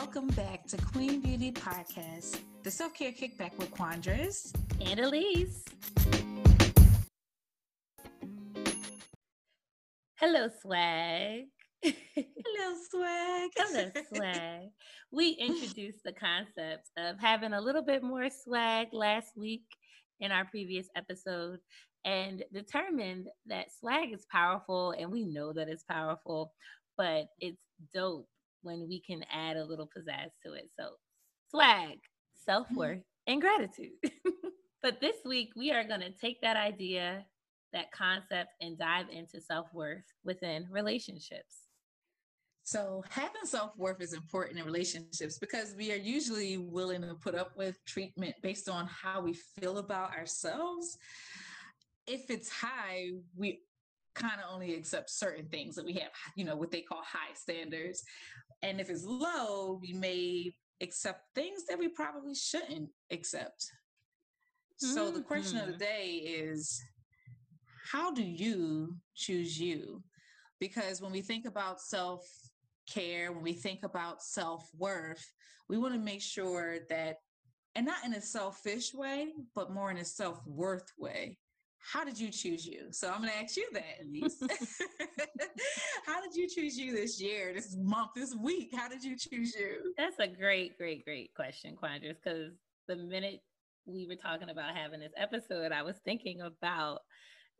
welcome back to Queen Beauty Podcast, the self care kickback with Quandras and Elise. Hello, swag. Hello, swag. Hello, swag. we introduced the concept of having a little bit more swag last week in our previous episode and determined that swag is powerful and we know that it's powerful, but it's dope when we can add a little pizzazz to it. So, swag, self worth, mm-hmm. and gratitude. but this week, we are going to take that idea, that concept, and dive into self worth within relationships. So, having self worth is important in relationships because we are usually willing to put up with treatment based on how we feel about ourselves. If it's high, we kind of only accept certain things that we have, you know, what they call high standards. And if it's low, we may accept things that we probably shouldn't accept. Mm-hmm. So the question of the mm-hmm. day is how do you choose you? Because when we think about self care, when we think about self worth, we want to make sure that, and not in a selfish way, but more in a self worth way, how did you choose you? So I'm going to ask you that, Elise. how did you choose you this year, this month, this week? How did you choose you? That's a great, great, great question, Quandras, because the minute we were talking about having this episode, I was thinking about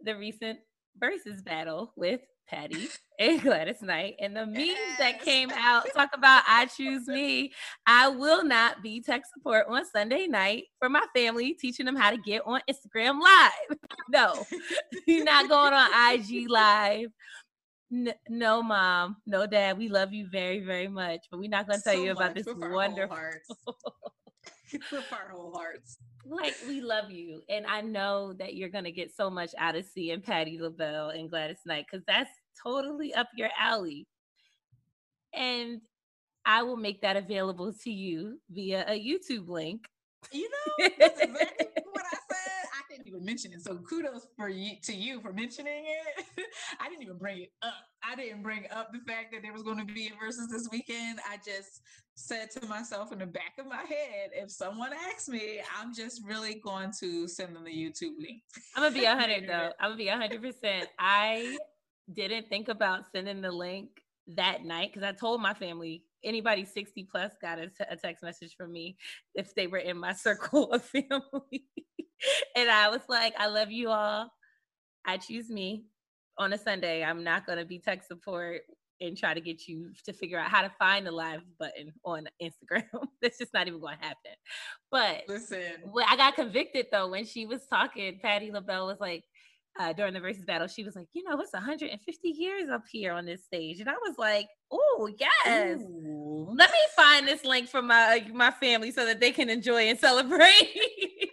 the recent Verzuz battle with Patti and Gladys Knight and the memes yes. that came out talk about I choose me. I will not be tech support on Sunday night for my family, teaching them how to get on Instagram live. no, you're not going on IG live. N- no, mom, no, dad. We love you very, very much, but we're not going to tell so you about this wonderful. with our whole hearts. Like we love you, and I know that you're gonna get so much out of seeing Patti LaBelle and Gladys Knight because that's totally up your alley. And I will make that available to you via a YouTube link. You know, that's exactly what I said. Even mention it. So kudos for you to you for mentioning it. I didn't even bring it up. I didn't bring up the fact that there was going to be a Verzuz this weekend. I just said to myself in the back of my head, if someone asks me, I'm just really going to send them the YouTube link. I'm gonna be a hundred though. I'm gonna be a hundred percent. I didn't think about sending the link that night because I told my family anybody 60 plus got a, t- a text message from me if they were in my circle of family. and I was like, I love you all. I choose me on a Sunday. I'm not going to be tech support and try to get you to figure out how to find the live button on Instagram. That's just not even going to happen. But listen, I got convicted though when she was talking. Patti LaBelle was like, uh, during the Verzuz battle, she was like, you know, it's 150 years up here on this stage, and I was like, oh yes, Ooh. let me find this link for my my family so that they can enjoy and celebrate.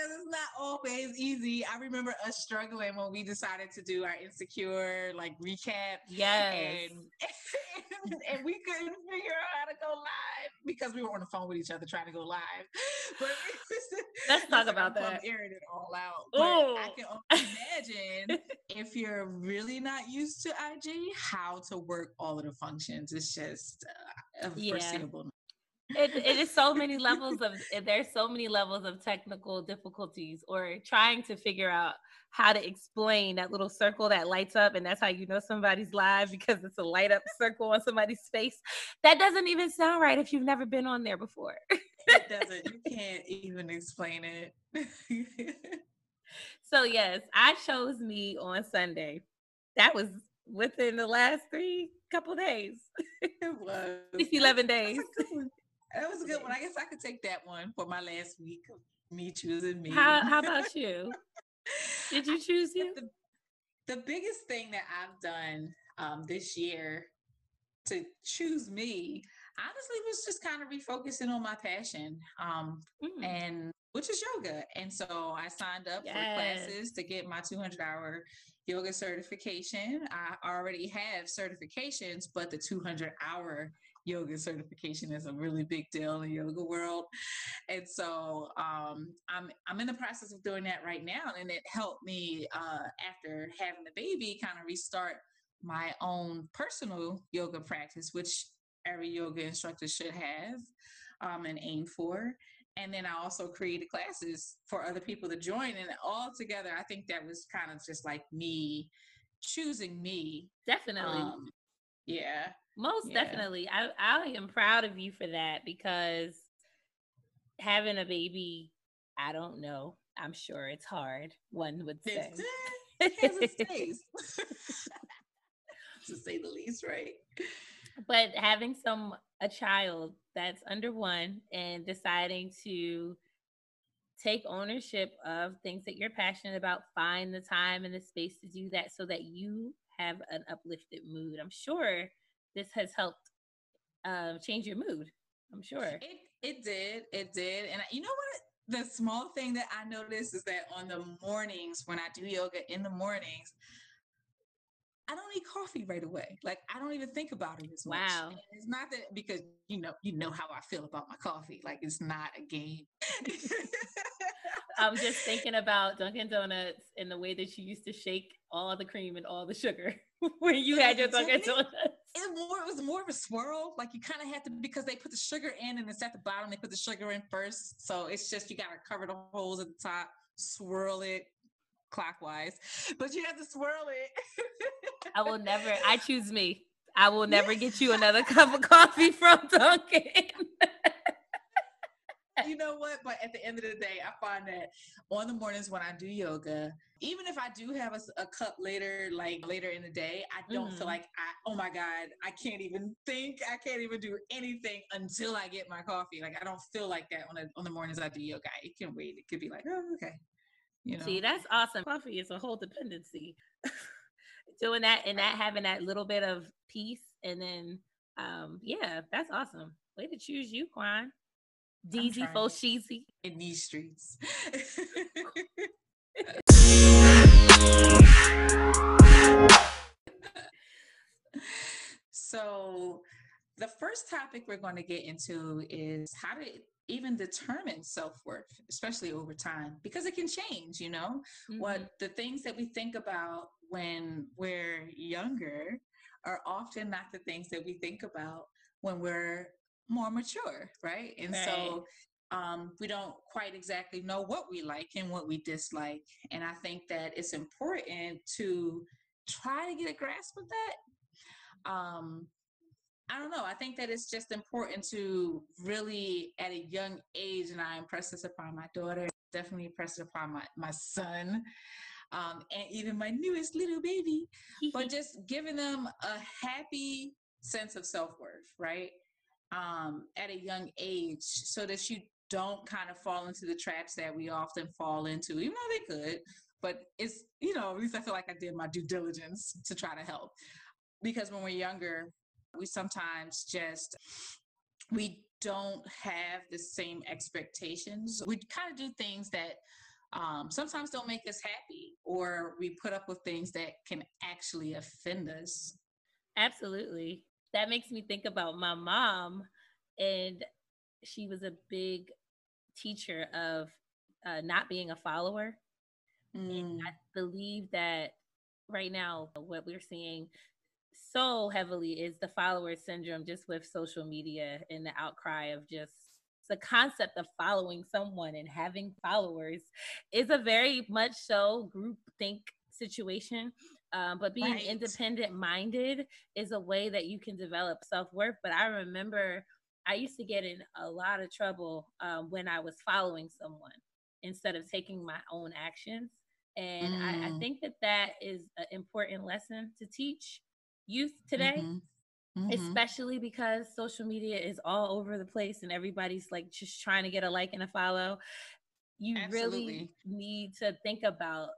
Because it's not always easy. I remember us struggling when we decided to do our insecure like recap. Yes. And, and, and, we couldn't figure out how to go live because we were on the phone with each other trying to go live. But let's talk about that. I'm airing it all out. But Ooh. I can only imagine if you're really not used to IG, how to work all of the functions. It's just uh, yeah. foreseeable it, it is so many levels of there's so many levels of technical difficulties or trying to figure out how to explain that little circle that lights up and that's how you know somebody's live because it's a light up circle on somebody's face. That doesn't even sound right if you've never been on there before. It doesn't you can't even explain it. So yes i chose me on sunday. That was within the last three couple days. It was. 11 days oh that was a good one. I guess I could take that one for my last week of me choosing me. How, how about you? Did you choose you? The, the, biggest thing that I've done um, this year to choose me, honestly, was just kind of refocusing on my passion, um, mm. and which is yoga. And so I signed up yes. for classes to get my 200 hour yoga certification. I already have certifications, but the 200 hour yoga certification is a really big deal in the yoga world. And so um, I'm I'm in the process of doing that right now, and it helped me uh, after having the baby kind of restart my own personal yoga practice, which every yoga instructor should have um, and aim for. And then I also created classes for other people to join. And all together, I think that was kind of just like me choosing me. Definitely. Um, yeah. Most Yeah. definitely. I, I am proud of you for that because having a baby, I don't know. I'm sure it's hard, one would say. It's, it has its days. to say the least, right? but having some a child that's under one and deciding to take ownership of things that you're passionate about find the time and the space to do that so that you have an uplifted mood i'm sure this has helped uh, change your mood i'm sure It it did, it did, and you know what? The small thing that I noticed is that on the mornings when I do yoga in the mornings, I don't need coffee right away. Like I don't even think about it as much. Wow. And It's not that because you know you know how I feel about my coffee. Like it's not a game. i'm just thinking about dunkin' donuts and the way that you used to shake all the cream and all the sugar when you had your donuts it, more, it was more of a swirl. Like you kind of had to because they put the sugar in and it's at the bottom. They put the sugar in first, so it's just you got to cover the holes at the top, swirl it clockwise, but you have to swirl it. I will never. I choose me. I will never get you another cup of coffee from Dunkin'. You know what? But at the end of the day, I find that on the mornings when I do yoga, even if I do have a cup later, like later in the day, I don't Mhm. feel like I, oh my God, I can't even think. I can't even do anything until I get my coffee. Like I don't feel like that on the, on the mornings I do yoga. It can wait. It could be like, oh, okay. You know, See, that's awesome. Coffee is a whole dependency. Doing that and that having that little bit of peace, and then, um, yeah, that's awesome. Way to choose you, Quan. DZ trying. Fo Sheezy. in these streets. so, the first topic we're going to get into is how to even determine self worth, especially over time, because it can change, you know? Mhm. What the things that we think about when we're younger are often not the things that we think about when we're more mature, right? And so um, we don't quite exactly know what we like and what we dislike. And I think that it's important to try to get a grasp of that. Um, I don't know. I think that it's just important to really, at a young age, and I impress this upon my daughter, definitely impress it upon my, my son, um, and even my newest little baby, but just giving them a happy sense of self worth, right? Um, at a young age, so that you don't kind of fall into the traps that we often fall into, even though they could. But it's, you know, at least I feel like I did my due diligence to try to help. Because when we're younger, we sometimes just we don't have the same expectations. We kind of do things that um, sometimes don't make us happy, or we put up with things that can actually offend us. Absolutely. That makes me think about my mom, and she was a big teacher of uh, not being a follower. Mm, I believe that right now, what we're seeing so heavily is the follower syndrome just with social media and the outcry of just the concept of following someone and having followers is a very much so group think situation. Um, but being Right. independent minded is a way that you can develop self worth. But I remember I used to get in a lot of trouble um, when I was following someone instead of taking my own actions. And I, I Mm. think that that is an important lesson to teach youth today, mhm, mhm. especially because social media is all over the place and everybody's like just trying to get a like and a follow. You really need to think about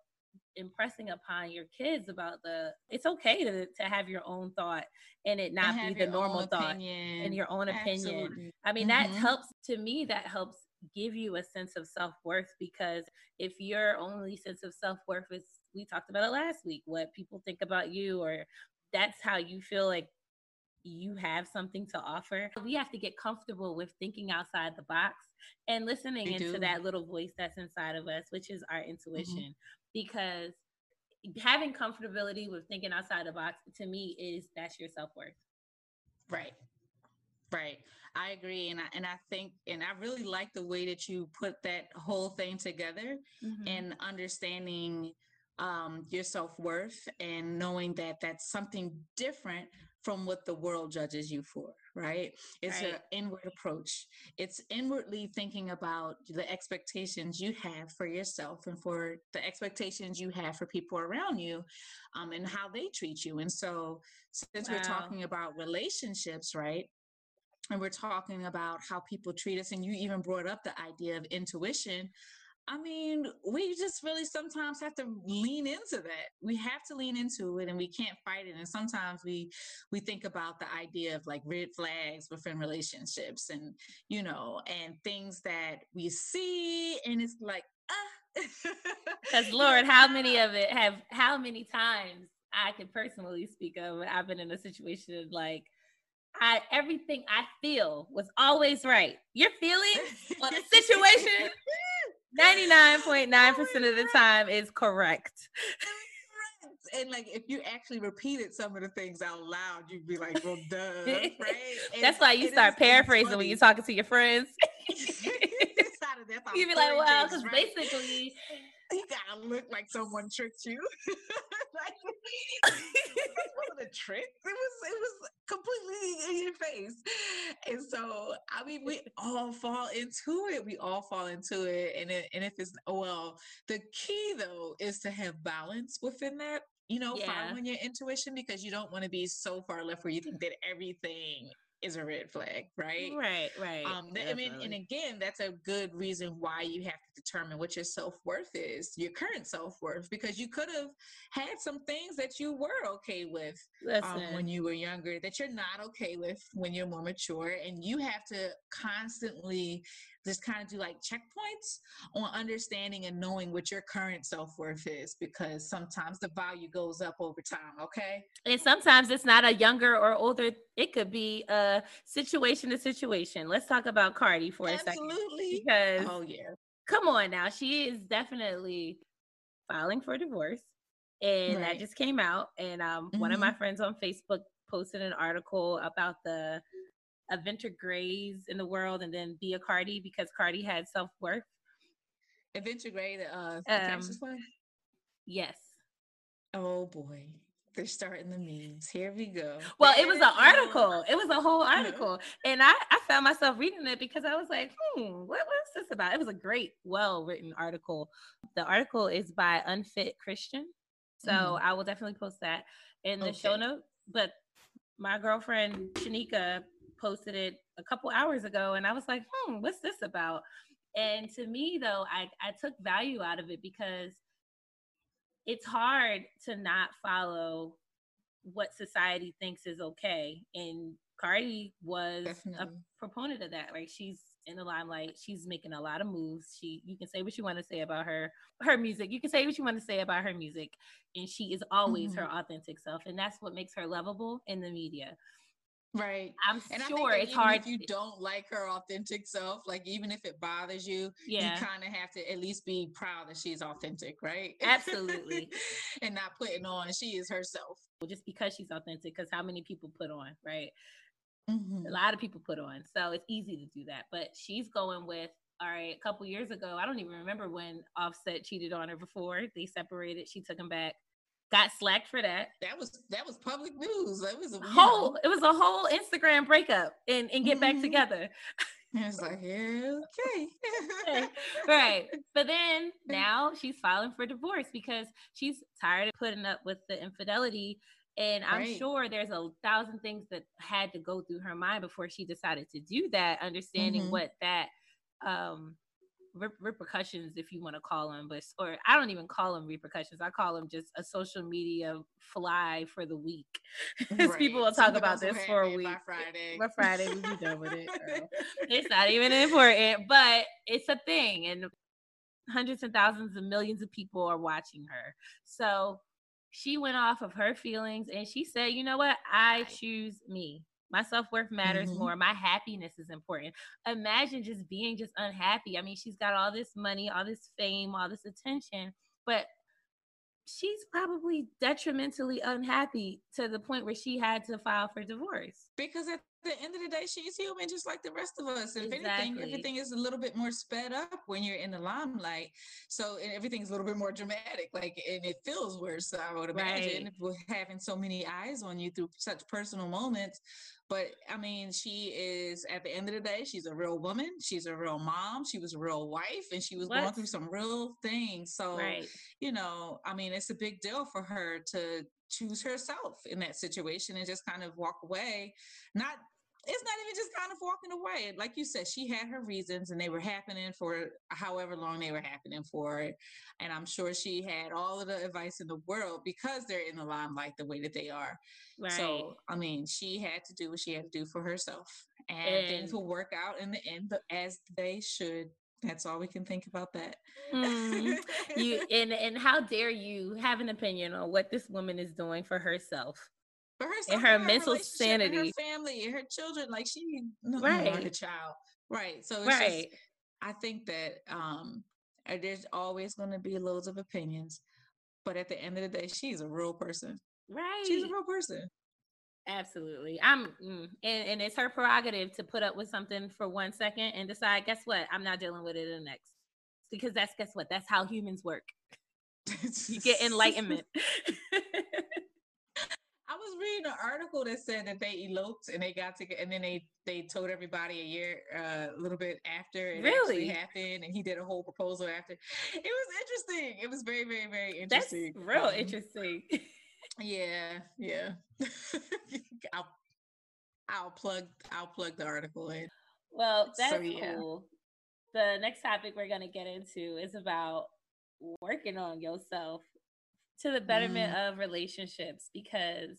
impressing upon your kids about the it's okay to, to have your own thought and it not And be the normal thought opinion. and your own opinion. Absolutely. I mean, that Mhm. helps to me, that helps give you a sense of self worth because if your only sense of self worth is, we talked about it last week, what people think about you, or that's how you feel like you have something to offer. We have to get comfortable with thinking outside the box and listening We into do. Mm-hmm. that little voice that's inside of us, which is our intuition. Because having comfortability with thinking outside the box to me is that's your self worth. Right. Right. I agree. And I, and I think, and I really like the way that you put that whole thing together mm-hmm. and understanding um, your self worth and knowing that that's something different from what the world judges you for, right? It's right. an inward approach. It's inwardly thinking about the expectations you have for yourself and for the expectations you have for people around you um, and how they treat you. And so, since wow. we're talking about relationships, right? And we're talking about how people treat us, and you even brought up the idea of intuition. I mean, we just really sometimes have to lean into that. We have to lean into it and we can't fight it. And sometimes we we think about the idea of like red flags within relationships and you know, and things that we see and it's like, ah Because Lord, how many of it have how many times I can personally speak of I've been in a situation like I everything I feel was always right. Your feelings on the situation 99.9% of the time is correct. And like if you actually repeated some of the things out loud, you'd be like, well, duh, right? That's why you start paraphrasing when you're talking to your friends. You'd be like, well, because basically you gotta look like someone tricked you. like, it wasn't a trick. It was it was completely in your face. And so I mean we all fall into it. We all fall into it. And it, and if it's oh, well, the key though is to have balance within that you know, yeah. following your intuition because you don't want to be so far left where you think that everything is a red flag, right? Right, right. Um, I mean, and again, that's a good reason why you have to determine what your self worth is, your current self worth, because you could have had some things that you were okay with um, when you were younger that you're not okay with when you're more mature, and you have to constantly just kind of do like checkpoints on understanding and knowing what your current self worth is because sometimes the value goes up over time. Okay. And sometimes it's not a younger or older, it could be a situation to situation. Let's talk about Cardi for Absolutely. a second. Absolutely. Because, oh, yeah. Come on now. She is definitely filing for divorce. And right. that just came out. And um, mm-hmm. one of my mm-hmm. friends on Facebook posted an article about the Aventer Grays in the world and then Bia Cardi because Cardi had self worth. Aventer Gray, the uh, um, one? Yes. Oh boy. They're starting the memes. Here we go. Well, it was an article. It was a whole article. And I, I found myself reading it because I was like, hmm, what, was this about? It was a great, well written article. The article is by Unfit Christian. So mm-hmm. I will definitely post that in the okay. show notes. But my girlfriend Shanika posted it a couple hours ago and I was like, hmm, what's this about? And to me though, I, I took value out of it because it's hard to not follow what society thinks is okay. And Cardi was Definitely. a proponent of that. Like she's in the limelight. She's making a lot of moves. She you can say what you want to say about her her music. You can say what you want to say about her music. And she is always mm-hmm. her authentic self. And that's what makes her lovable in the media. Right. I'm and sure it's hard. If you don't like her authentic self, like even if it bothers you, yeah. you kind of have to at least be proud that she's authentic, right? Absolutely. and not putting on she is herself. Just because she's authentic, because how many people put on, right? Mm-hmm. A lot of people put on. So it's easy to do that. But she's going with all right, a couple years ago, I don't even remember when Offset cheated on her before. They separated. She took him back got slacked for that. That was that was public news. That was a whole. Know. It was a whole Instagram breakup and and get mm-hmm. back together. It's like, yeah, okay. right. But then now she's filing for divorce because she's tired of putting up with the infidelity. And I'm right. sure there's a thousand things that had to go through her mind before she decided to do that, understanding mm-hmm. what that um repercussions, if you want to call them, but or I don't even call them repercussions. I call them just a social media fly for the week. Because right. people will talk about this for a week. By Friday, by Friday, we be done with it. it's not even important, but it's a thing, and hundreds and thousands of millions of people are watching her. So she went off of her feelings and she said, "You know what? I choose me." My self worth matters mm-hmm. more. My happiness is important. Imagine just being just unhappy. I mean, she's got all this money, all this fame, all this attention, but she's probably detrimentally unhappy to the point where she had to file for divorce. Because at the end of the day, she's human just like the rest of us. If exactly. anything, everything is a little bit more sped up when you're in the limelight. So everything's a little bit more dramatic, like, and it feels worse, I would imagine, right. with having so many eyes on you through such personal moments. But I mean, she is at the end of the day, she's a real woman. She's a real mom. She was a real wife and she was what? going through some real things. So, right. you know, I mean, it's a big deal for her to choose herself in that situation and just kind of walk away, not it's not even just kind of walking away. Like you said, she had her reasons and they were happening for however long they were happening for. And I'm sure she had all of the advice in the world because they're in the limelight the way that they are. Right. So, I mean, she had to do what she had to do for herself. And, and things will work out in the end as they should. That's all we can think about that. mm, you and and how dare you have an opinion on what this woman is doing for herself? for herself, and her, her mental sanity, her family, her children. Like she, right, like a child, right? So right. Just, I think that um, uh, there's always going to be loads of opinions, but at the end of the day, she's a real person. Right, she's a real person. Absolutely. I'm mm, and, and it's her prerogative to put up with something for one second and decide, guess what? I'm not dealing with it in the next. Because that's guess what? That's how humans work. you get enlightenment. I was reading an article that said that they eloped and they got together, and then they they told everybody a year, uh, a little bit after it really happened, and he did a whole proposal after. It was interesting. It was very, very, very interesting. That's real um, interesting. Yeah, yeah. I'll I'll plug I'll plug the article in. Well, that's so, yeah. cool. The next topic we're gonna get into is about working on yourself to the betterment mm. of relationships because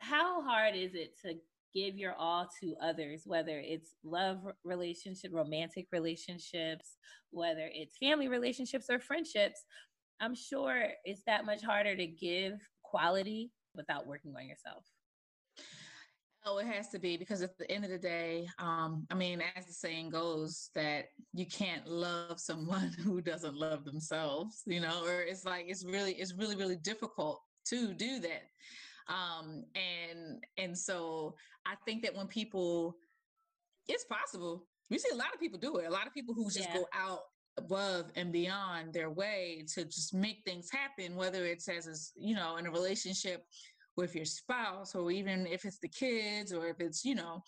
how hard is it to give your all to others whether it's love relationship romantic relationships whether it's family relationships or friendships i'm sure it's that much harder to give quality without working on yourself Oh, it has to be because at the end of the day, um, I mean, as the saying goes, that you can't love someone who doesn't love themselves, you know, or it's like it's really, it's really, really difficult to do that. Um, and and so I think that when people, it's possible. We see a lot of people do it. A lot of people who just yeah. go out above and beyond their way to just make things happen, whether it's as a, you know, in a relationship with your spouse or even if it's the kids or if it's you know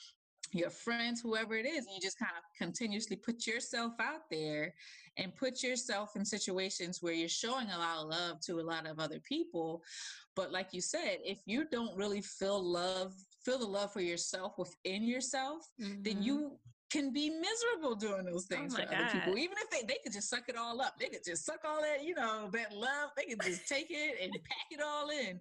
your friends whoever it is and you just kind of continuously put yourself out there and put yourself in situations where you're showing a lot of love to a lot of other people but like you said if you don't really feel love feel the love for yourself within yourself mm-hmm. then you can be miserable doing those oh things oh for God. other people. Even if they, they could just suck it all up. They could just suck all that, you know, that love. They could just take it and pack it all in.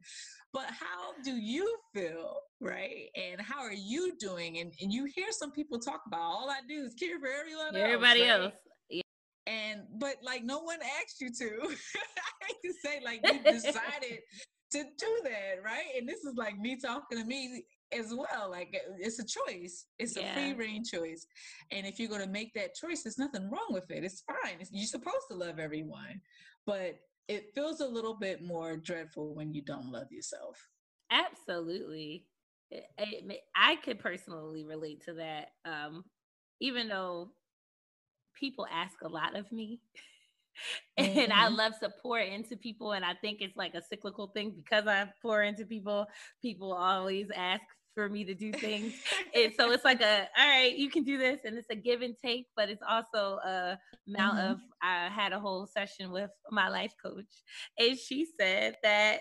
But how do you feel, right? And how are you doing? And and you hear some people talk about all I do is care for everyone Everybody else. Right? Yeah. And but like no one asked you to. I hate to say like you decided to do that, right? And this is like me talking to me as well. Like uh, it's a choice. It's yeah. a free reign choice. And if you're going to make that choice, there's nothing wrong with it. It's fine. It's, you're supposed to love everyone, but it feels a little bit more dreadful when you don't love yourself. Absolutely. I could personally relate to that. Um, even though people ask a lot of me. and mm-hmm. I love to pour into people. And I think it's like a cyclical thing because I pour into people. People always ask for me to do things. and so it's like a, all right, you can do this. And it's a give and take, but it's also a amount mm-hmm. of, I had a whole session with my life coach. And she said that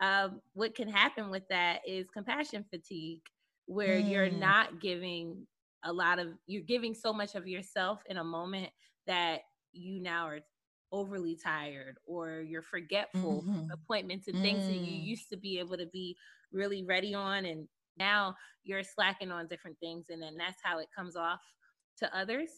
um, what can happen with that is compassion fatigue, where mm. you're not giving a lot of, you're giving so much of yourself in a moment that you now are overly tired or you're forgetful mm-hmm. appointments and things mm. that you mm. used to be able to be really ready on and now you're slacking on different things and then that's how it comes off to others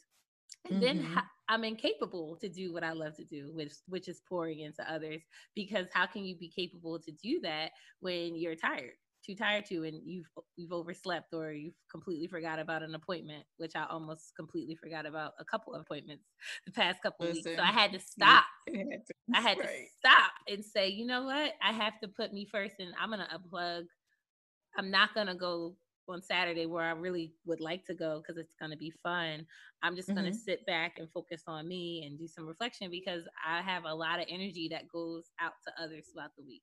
and mm-hmm. then i'm incapable to do what i love to do which which is pouring into others because how can you be capable to do that when you're tired too tired to and you've you've overslept or you've completely forgot about an appointment which i almost completely forgot about a couple of appointments the past couple Listen, weeks so i had to stop i had right. to stop and say you know what i have to put me first and i'm gonna unplug i'm not gonna go on Saturday where I really would like to go because it's going to be fun. I'm just mm-hmm. going to sit back and focus on me and do some reflection because I have a lot of energy that goes out to others throughout the week.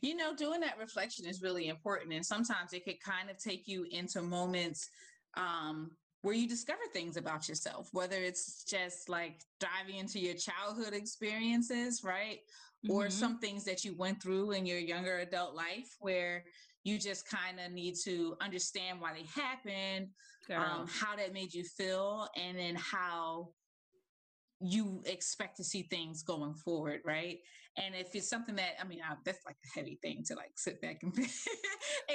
You know, doing that reflection is really important. And sometimes it could kind of take you into moments um, where you discover things about yourself, whether it's just like diving into your childhood experiences, right? Mm-hmm. Or some things that you went through in your younger adult life where you just kind of need to understand why they happened, um, how that made you feel, and then how you expect to see things going forward, right? And if it's something that I mean, I, that's like a heavy thing to like sit back and. and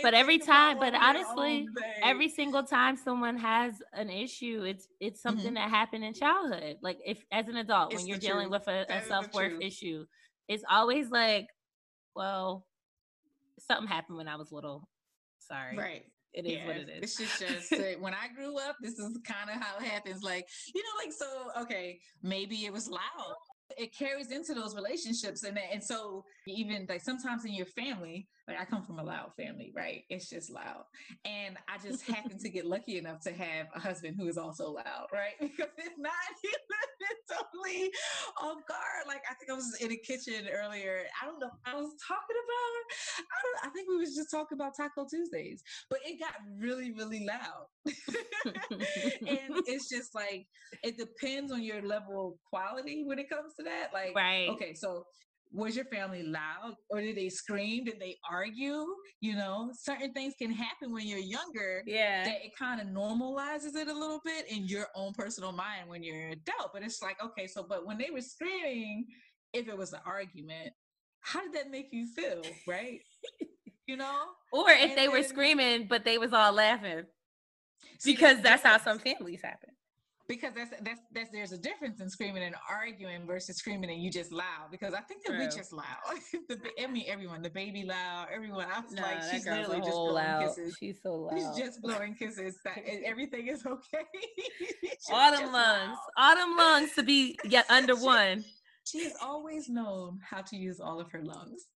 but every time, but honestly, every single time someone has an issue, it's it's something mm-hmm. that happened in childhood. Like if as an adult, it's when you're dealing truth. with a, a self worth issue, it's always like, well, something happened when I was little. Sorry. Right it is yeah, what it is. It's just, just uh, when I grew up, this is kind of how it happens. Like, you know, like, so, okay, maybe it was loud it carries into those relationships and and so even like sometimes in your family like i come from a loud family right it's just loud and i just happen to get lucky enough to have a husband who is also loud right because if not totally off guard like i think i was in the kitchen earlier i don't know i was talking about i don't i think we was just talking about taco tuesdays but it got really really loud and it's just like it depends on your level of quality when it comes to that. Like, right. okay, so was your family loud or did they scream? Did they argue? You know, certain things can happen when you're younger. Yeah. That it kind of normalizes it a little bit in your own personal mind when you're an adult. But it's like, okay, so, but when they were screaming, if it was an argument, how did that make you feel? Right. you know? Or if and they then, were screaming, but they was all laughing. because that's, that's how some families happen because that's that's that's there's a difference in screaming and arguing versus screaming and you just loud because I think that True. we just loud. the, I mean everyone, the baby loud, everyone. I was no, like, she's literally just blowing loud. kisses. She's so loud. She's just blowing kisses. That, everything is okay. Autumn lungs, autumn lungs to be get under she, one. She has always known how to use all of her lungs.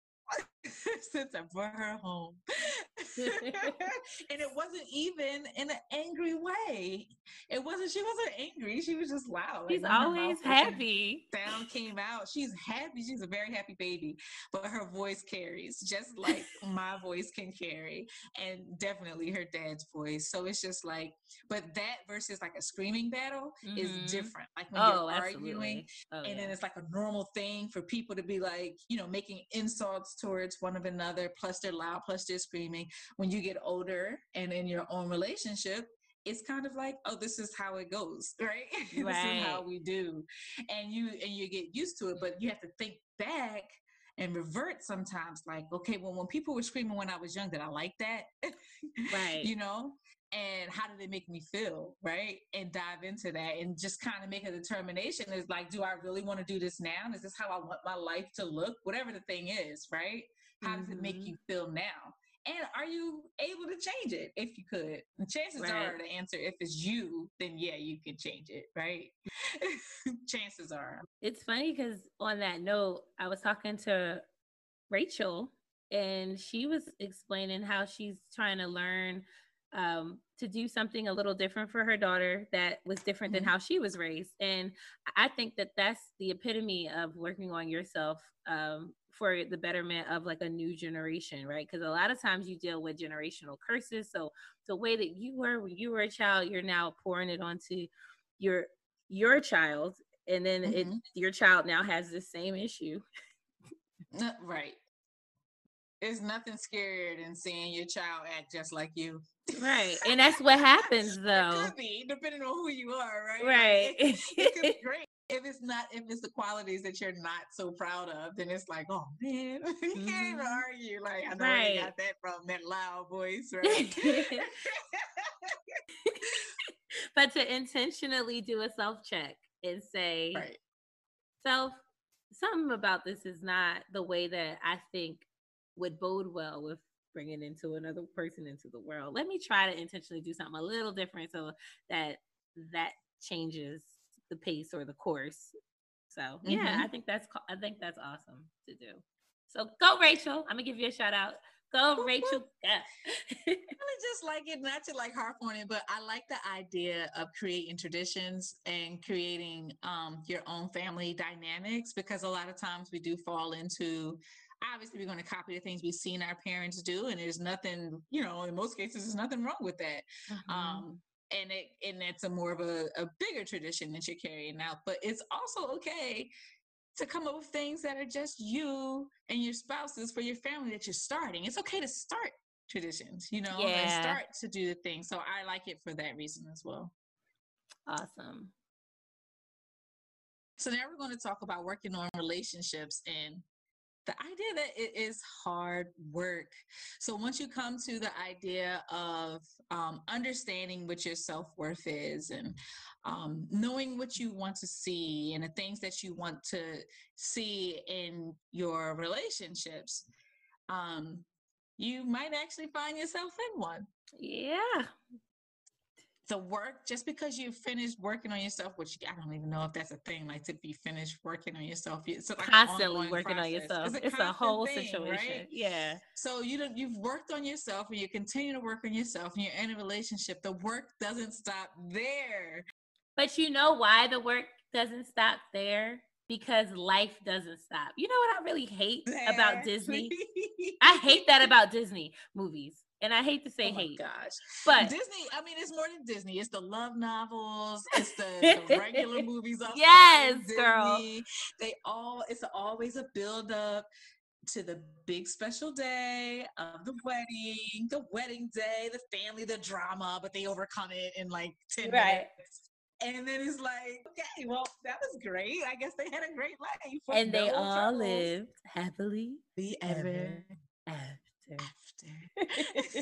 since I brought her home. and it wasn't even in an angry way. It wasn't, she wasn't angry. She was just loud. She's like always happy. Sound came out. She's happy. She's a very happy baby, but her voice carries just like my voice can carry, and definitely her dad's voice. So it's just like, but that versus like a screaming battle mm-hmm. is different. Like when oh, you're arguing, oh, and yeah. then it's like a normal thing for people to be like, you know, making insults towards one of another, plus they're loud, plus they're screaming. When you get older and in your own relationship, it's kind of like, oh, this is how it goes, right? right. this is how we do. And you and you get used to it, but you have to think back and revert sometimes like okay well when people were screaming when i was young did i like that right you know and how did it make me feel right? And dive into that and just kind of make a determination is like do i really want to do this now? Is this how i want my life to look? Whatever the thing is right? How mm-hmm. does it make mm-hmm. you feel now? And are you able to change it if you could? And chances right. are the answer if it's you then yeah you can change it right? Chances are. It's funny because on that note i was talking to rachel and she was explaining how she's trying to learn um, to do something a little different for her daughter that was different mm-hmm. than how she was raised. And I think that that's the epitome of working on yourself um, for the betterment of like a new generation, right? Because a lot of times you deal with generational curses. So the way that you were when you were a child, you're now pouring it onto your your child, and then mm-hmm. it your child now has the same issue. right. There's nothing scarier than seeing your child act just like you. Right. And that's what happens though. It could be, depending on who you are, right? Right. It, it could be great. If it's not, if it's the qualities that you're not so proud of, then it's like, oh man, you mm-hmm. can't even mm-hmm. argue. Like, I know right. you got that from that loud voice, right? but to intentionally do a self check and say, right. self, something about this is not the way that I think would bode well with bringing into another person into the world. Let me try to intentionally do something a little different so that that changes the pace or the course. So yeah, mm-hmm. I think that's I think that's awesome to do. So go Rachel. I'm gonna give you a shout out. Go, Rachel. I really just like it, not to like harp on it, but I like the idea of creating traditions and creating um, your own family dynamics because a lot of times we do fall into obviously we're going to copy the things we've seen our parents do and there's nothing you know in most cases there's nothing wrong with that mm-hmm. um, and it and that's a more of a, a bigger tradition that you're carrying out but it's also okay to come up with things that are just you and your spouses for your family that you're starting it's okay to start traditions you know yeah. and start to do the things so i like it for that reason as well awesome so now we're going to talk about working on relationships and the idea that it is hard work. So once you come to the idea of um, understanding what your self worth is and um, knowing what you want to see and the things that you want to see in your relationships, um, you might actually find yourself in one. Yeah, the work just because you finished working on yourself which i don't even know if that's a thing like to be finished working on yourself it's like constantly working process. on yourself it's a, it's a whole thing, situation right? yeah so you know you've worked on yourself and you continue to work on yourself and you're in a relationship the work doesn't stop there but you know why the work doesn't stop there because life doesn't stop. You know what I really hate about Disney? I hate that about Disney movies and I hate to say oh hate. Gosh, but Disney. I mean, it's more than Disney. It's the love novels. It's the, the regular movies. yes, girl. They all. It's always a build up to the big special day of the wedding, the wedding day, the family, the drama, but they overcome it in like 10 right. minutes. And then it's like, okay, well, that was great. I guess they had a great life. And they all troubles. lived happily be ever, ever after.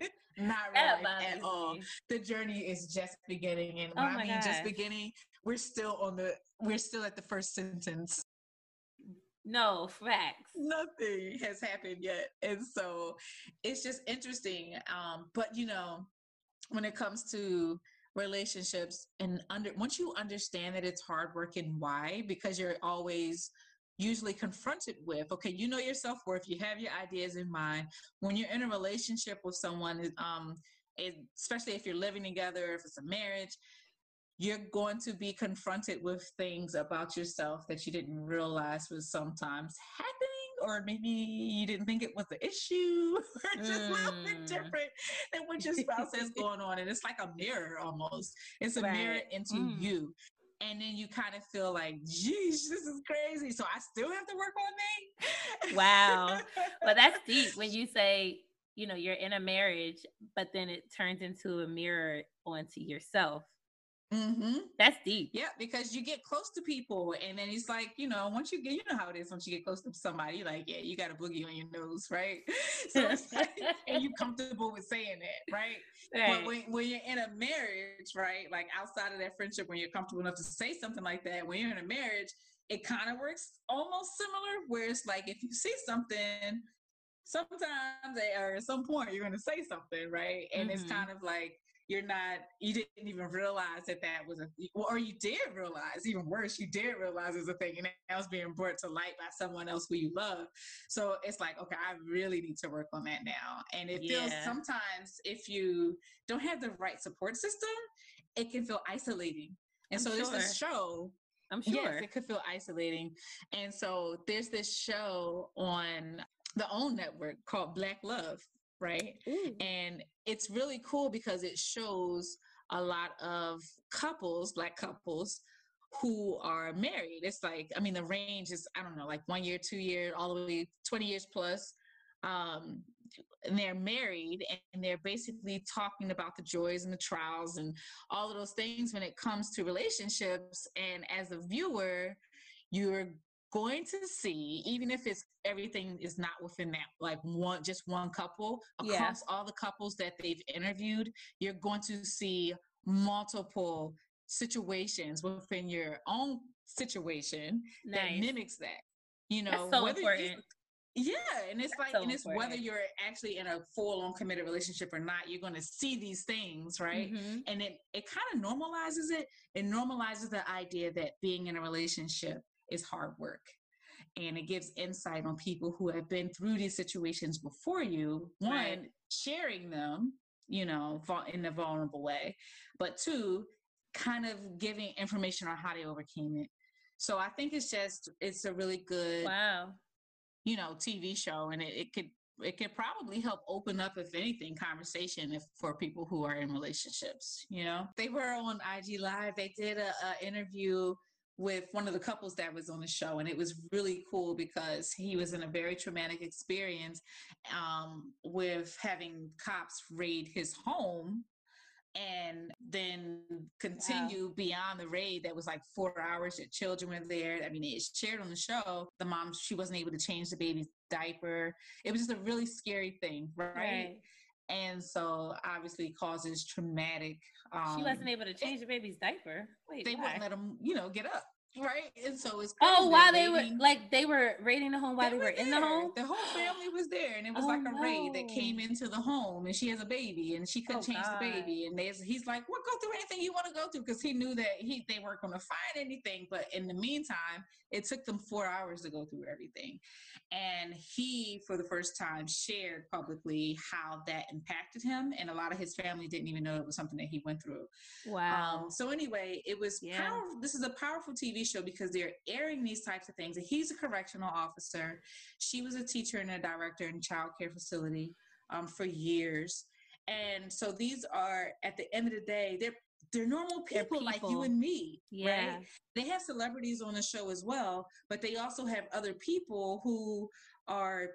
Not really at all. The journey is just beginning, and oh I mean gosh. just beginning, we're still on the we're still at the first sentence. No facts. Nothing has happened yet, and so it's just interesting. Um, but you know, when it comes to relationships and under once you understand that it's hard work and why because you're always usually confronted with okay you know your self-worth you have your ideas in mind when you're in a relationship with someone um especially if you're living together if it's a marriage you're going to be confronted with things about yourself that you didn't realize was sometimes happening or maybe you didn't think it was the issue or just mm. a little bit different than what your spouse has going on and it's like a mirror almost it's a right. mirror into mm. you and then you kind of feel like, geez, this is crazy. So I still have to work on me. wow. But that's deep when you say, you know, you're in a marriage, but then it turns into a mirror onto yourself. Mm-hmm. That's deep. Yeah, because you get close to people, and then it's like you know, once you get, you know how it is once you get close to somebody, like, yeah, you got a boogie on your nose, right? So like, and you comfortable with saying that, right? right? But when, when you're in a marriage, right, like outside of that friendship, when you're comfortable enough to say something like that, when you're in a marriage, it kind of works almost similar. Where it's like if you see something, sometimes or at some point you're going to say something, right? And mm-hmm. it's kind of like you're not you didn't even realize that that was a or you did realize even worse you did realize it was a thing and that was being brought to light by someone else who you love so it's like okay i really need to work on that now and it feels sometimes if you don't have the right support system it can feel isolating and I'm so sure. there's a show I'm sure. Yes, it could feel isolating. And so there's this show on the OWN network called Black Love right? Ooh. And it's really cool because it shows a lot of couples, black couples, who are married. It's like, I mean, the range is, I don't know, like one year, two years, all the way 20 years plus. Um, and they're married and they're basically talking about the joys and the trials and all of those things when it comes to relationships. And as a viewer, you're going to see, even if it's everything is not within that like one just one couple, across yeah. all the couples that they've interviewed, you're going to see multiple situations within your own situation nice. that mimics that. You know, so whether important. You, yeah, and it's That's like, so and it's important. whether you're actually in a full-on committed relationship or not, you're going to see these things, right? Mm-hmm. And it it kind of normalizes it. It normalizes the idea that being in a relationship is hard work. and it gives insight on people who have been through these situations before you. One, right. sharing them, you know, in a vulnerable way, but two, kind of giving information on how they overcame it. So I think it's just it's a really good wow, you know, TV show, and it, it could it could probably help open up, if anything, conversation if, for people who are in relationships. You know, they were on IG Live. They did a, a interview with one of the couples that was on the show and it was really cool because he was in a very traumatic experience um, with having cops raid his home and then continue wow. beyond the raid that was like four hours that children were there i mean it's shared on the show the mom she wasn't able to change the baby's diaper it was just a really scary thing right, right. And so obviously causes traumatic um, she wasn't able to change the baby's diaper Wait, they why? wouldn't let him you know get up right? And so it's oh, while they were like they were raiding the home while they, they were, in the home. The whole family was there, and it was oh, like a no. raid that came into the home, and she has a baby, and she couldn't oh, change God. the baby, and he's like, "Well, go through anything you want to go through," because he knew that he they weren't going to find anything. But in the meantime, it took them four hours to go through everything, and he, for the first time, shared publicly how that impacted him, and a lot of his family didn't even know it was something that he went through. Wow. Um, so anyway, it was yeah. powerful. This is a powerful TV show because they're airing these types of things. And he's a correctional officer. She was a teacher and a director in a child care facility um, for years. And so these are, at the end of the day, they're they're normal people, people, like you and me, yeah. right? They have celebrities on the show as well, but they also have other people who are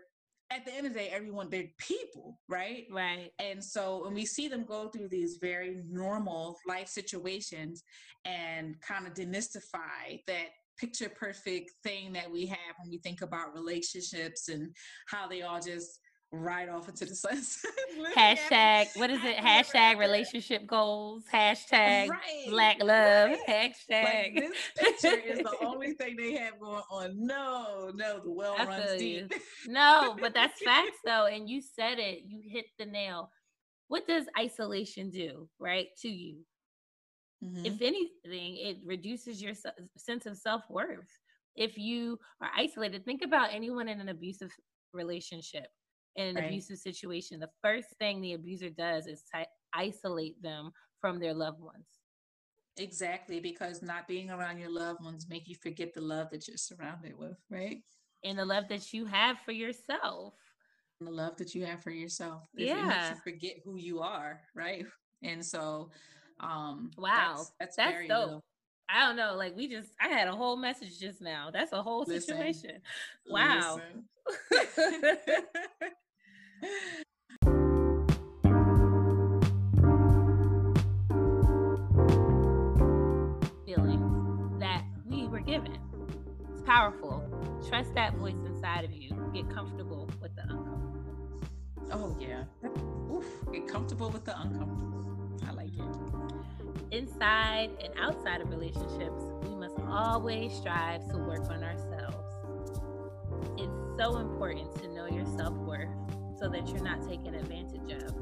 at the end of the day, everyone, they're people, right? Right. And so when we see them go through these very normal life situations and kind of demystify that picture perfect thing that we have when we think about relationships and how they all just right off into the sunset. hashtag what is it? Hashtag relationship goals. Hashtag right, black love. Right. Hashtag like this picture is the only thing they have going on. No, no, the well I runs deep. no, but that's facts though. And you said it, you hit the nail. What does isolation do, right, to you? Mm-hmm. If anything, it reduces your sense of self worth. If you are isolated, think about anyone in an abusive relationship in an right. abusive situation, the first thing the abuser does is t- isolate them from their loved ones. Exactly, because not being around your loved ones make you forget the love that you're surrounded with, right? And the love that you have for yourself. And the love that you have for yourself. Yeah. It makes you forget who you are, right? And so um wow, that's, that's, that's dope. Real. I don't know. Like we just, I had a whole message just now. That's a whole listen, situation. Wow. Feeling that we were given. It's powerful. Trust that voice inside of you. Get comfortable with the uncomfortable. Oh, yeah. Oof. Get comfortable with the uncomfortable. I like it. Inside and outside of relationships, we must always strive to work on ourselves. It's so important to know your self worth so that you're not taken advantage of.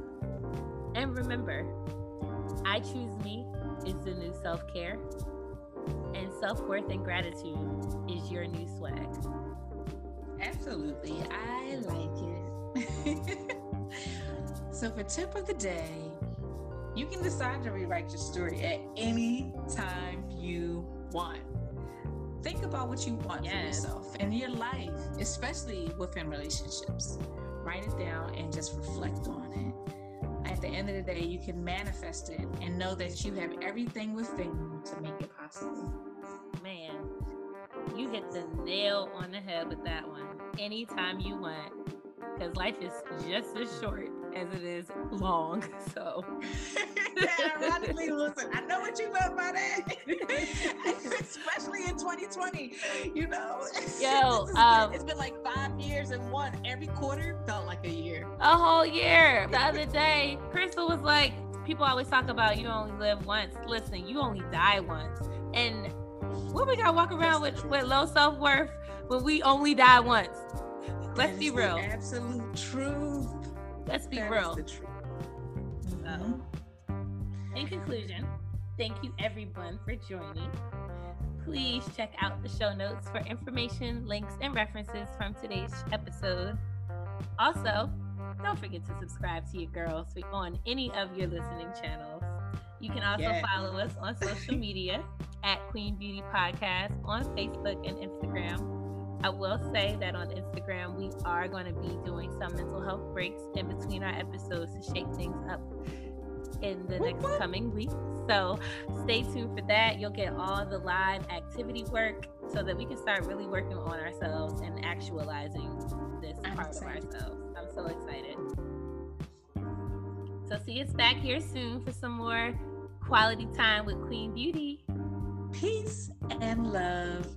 And remember, I choose me is the new self care, and self worth and gratitude is your new swag. Absolutely. I like it. so, for tip of the day, you can decide to rewrite your story at any time you want. Think about what you want yes. for yourself and your life, especially within relationships. Write it down and just reflect on it. At the end of the day, you can manifest it and know that you have everything within you to make it possible. Man, you hit the nail on the head with that one. Anytime you want, because life is just as short as it is long. So, ironically, listen, I know what you meant by that, especially in 2020. You know, yo, is, um, it's been like five years and one. Every quarter felt like a year. A whole year. The other day, Crystal was like, "People always talk about you only live once. Listen, you only die once." And what we gotta walk around with with low self worth when we only die once? Let's be real. absolute truth. Let's be that real. Mm-hmm. in conclusion, thank you everyone for joining. please check out the show notes for information, links, and references from today's episode. Also, don't forget to subscribe to your girls on any of your listening channels. You can also yeah. follow us on social media at Queen Beauty Podcast on Facebook and Instagram. I will say that on Instagram, we are going to be doing some mental health breaks in between our episodes to shake things up in the next coming weeks. So stay tuned for that. You'll get all the live activity work so that we can start really working on ourselves and actualizing this I'm part excited. of ourselves. I'm so excited. So see us back here soon for some more quality time with Queen Beauty. Peace and love.